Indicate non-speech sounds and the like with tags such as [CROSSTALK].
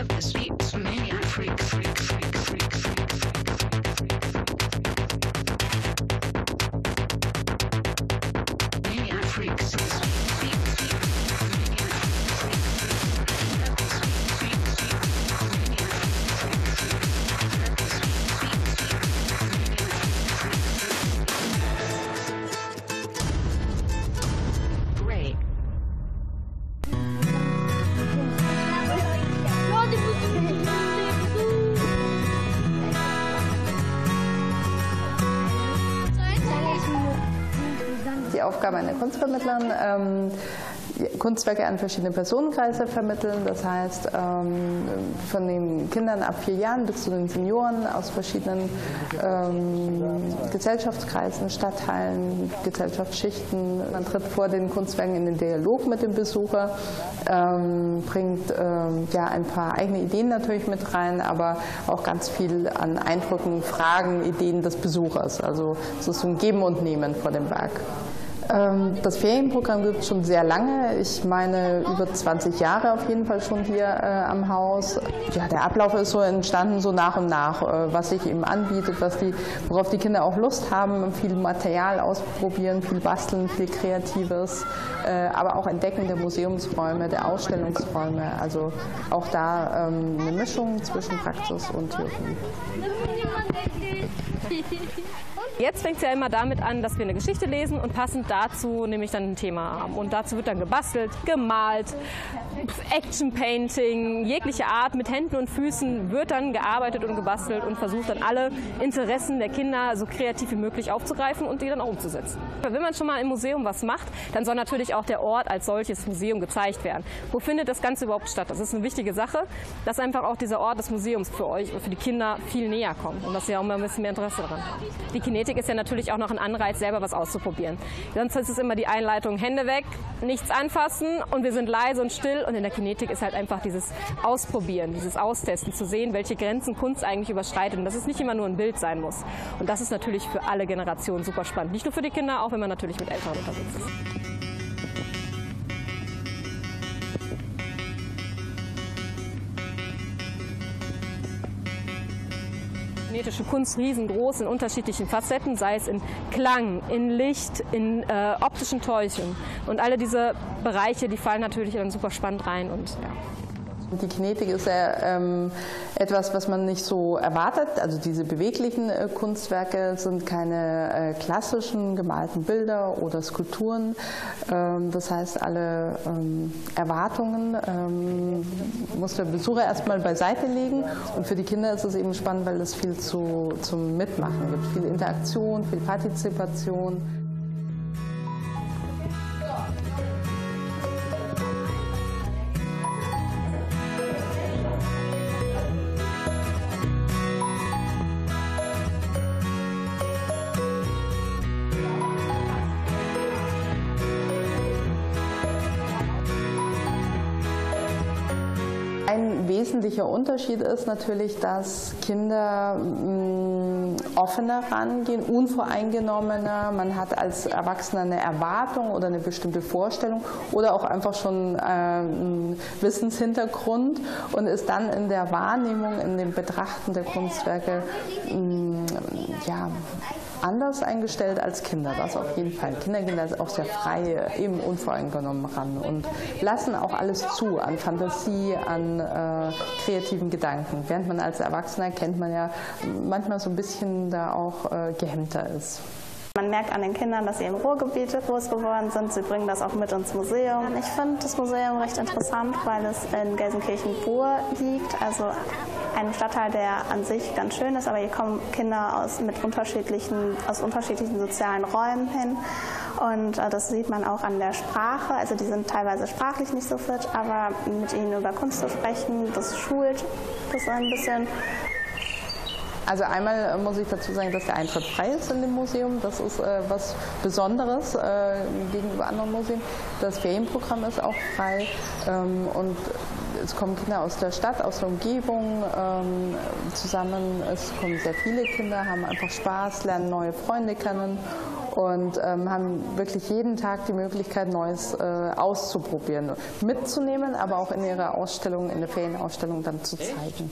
love the sweet Sumerian freak, freak, freak. Die Aufgabe einer Kunstvermittlerin, ähm, Kunstwerke an verschiedene Personenkreise vermitteln. Das heißt, ähm, von den Kindern ab vier Jahren bis zu den Senioren aus verschiedenen ähm, Gesellschaftskreisen, Stadtteilen, Gesellschaftsschichten. Man tritt vor den Kunstwerken in den Dialog mit dem Besucher, ähm, bringt ähm, ja ein paar eigene Ideen natürlich mit rein, aber auch ganz viel an Eindrücken, Fragen, Ideen des Besuchers. Also es ist so ein Geben und Nehmen vor dem Werk. Ähm, Das Ferienprogramm gibt es schon sehr lange. Ich meine über 20 Jahre auf jeden Fall schon hier äh, am Haus. Ja, der Ablauf ist so entstanden so nach und nach, äh, was sich eben anbietet, was die, worauf die Kinder auch Lust haben, viel Material ausprobieren, viel basteln, viel Kreatives, äh, aber auch Entdecken der Museumsräume, der Ausstellungsräume. Also auch da ähm, eine Mischung zwischen Praxis und Theorie. [LAUGHS] Jetzt fängt es ja immer damit an, dass wir eine Geschichte lesen und passend dazu nämlich dann ein Thema haben. Und dazu wird dann gebastelt, gemalt, Action Painting, jegliche Art mit Händen und Füßen wird dann gearbeitet und gebastelt und versucht dann alle Interessen der Kinder so kreativ wie möglich aufzugreifen und die dann auch umzusetzen. Wenn man schon mal im Museum was macht, dann soll natürlich auch der Ort als solches Museum gezeigt werden. Wo findet das Ganze überhaupt statt? Das ist eine wichtige Sache, dass einfach auch dieser Ort des Museums für euch und für die Kinder viel näher kommt und dass sie auch mal ein bisschen mehr Interesse daran haben. Die Kinetik ist ja natürlich auch noch ein Anreiz, selber was auszuprobieren. Sonst ist es immer die Einleitung, Hände weg, nichts anfassen und wir sind leise und still. Und in der Kinetik ist halt einfach dieses Ausprobieren, dieses Austesten, zu sehen, welche Grenzen Kunst eigentlich überschreitet und dass es nicht immer nur ein Bild sein muss. Und das ist natürlich für alle Generationen super spannend. Nicht nur für die Kinder, auch wenn man natürlich mit Eltern unterwegs ist. Kinetische Kunst riesengroß in unterschiedlichen Facetten, sei es in Klang, in Licht, in äh, optischen Täuschungen. Und alle diese Bereiche, die fallen natürlich dann super spannend rein. Und, ja. Die Kinetik ist ja ähm, etwas, was man nicht so erwartet. Also diese beweglichen äh, Kunstwerke sind keine äh, klassischen gemalten Bilder oder Skulpturen. Ähm, das heißt, alle ähm, Erwartungen ähm, muss der Besucher erstmal beiseite legen. Und für die Kinder ist es eben spannend, weil es viel zu, zum Mitmachen gibt. Viel Interaktion, viel Partizipation. Ein wesentlicher Unterschied ist natürlich, dass Kinder mh, offener rangehen, unvoreingenommener. Man hat als Erwachsener eine Erwartung oder eine bestimmte Vorstellung oder auch einfach schon äh, einen Wissenshintergrund und ist dann in der Wahrnehmung, in dem Betrachten der Kunstwerke mh, ja, anders eingestellt als Kinder, das auf jeden Fall. Kinder gehen da auch sehr frei, eben unvoreingenommen ran und lassen auch alles zu an Fantasie, an äh, kreativen Gedanken. Während man als Erwachsener kennt man ja manchmal so ein bisschen da auch äh, gehemmter ist. Man merkt an den Kindern, dass sie im Ruhrgebiet groß geworden sind. Sie bringen das auch mit ins Museum. Ich finde das Museum recht interessant, weil es in Gelsenkirchen-Bur liegt, also ein Stadtteil, der an sich ganz schön ist, aber hier kommen Kinder aus, mit unterschiedlichen, aus unterschiedlichen sozialen Räumen hin. Und äh, das sieht man auch an der Sprache. Also die sind teilweise sprachlich nicht so fit, aber mit ihnen über Kunst zu sprechen, das schult das ein bisschen. Also einmal muss ich dazu sagen, dass der Eintritt frei ist in dem Museum. Das ist äh, was Besonderes äh, gegenüber anderen Museen. Das Ferienprogramm ist auch frei ähm, und es kommen Kinder aus der Stadt, aus der Umgebung ähm, zusammen. Es kommen sehr viele Kinder, haben einfach Spaß, lernen neue Freunde kennen und ähm, haben wirklich jeden Tag die Möglichkeit, Neues äh, auszuprobieren, mitzunehmen, aber auch in ihrer Ausstellung, in der Ferienausstellung dann zu zeigen.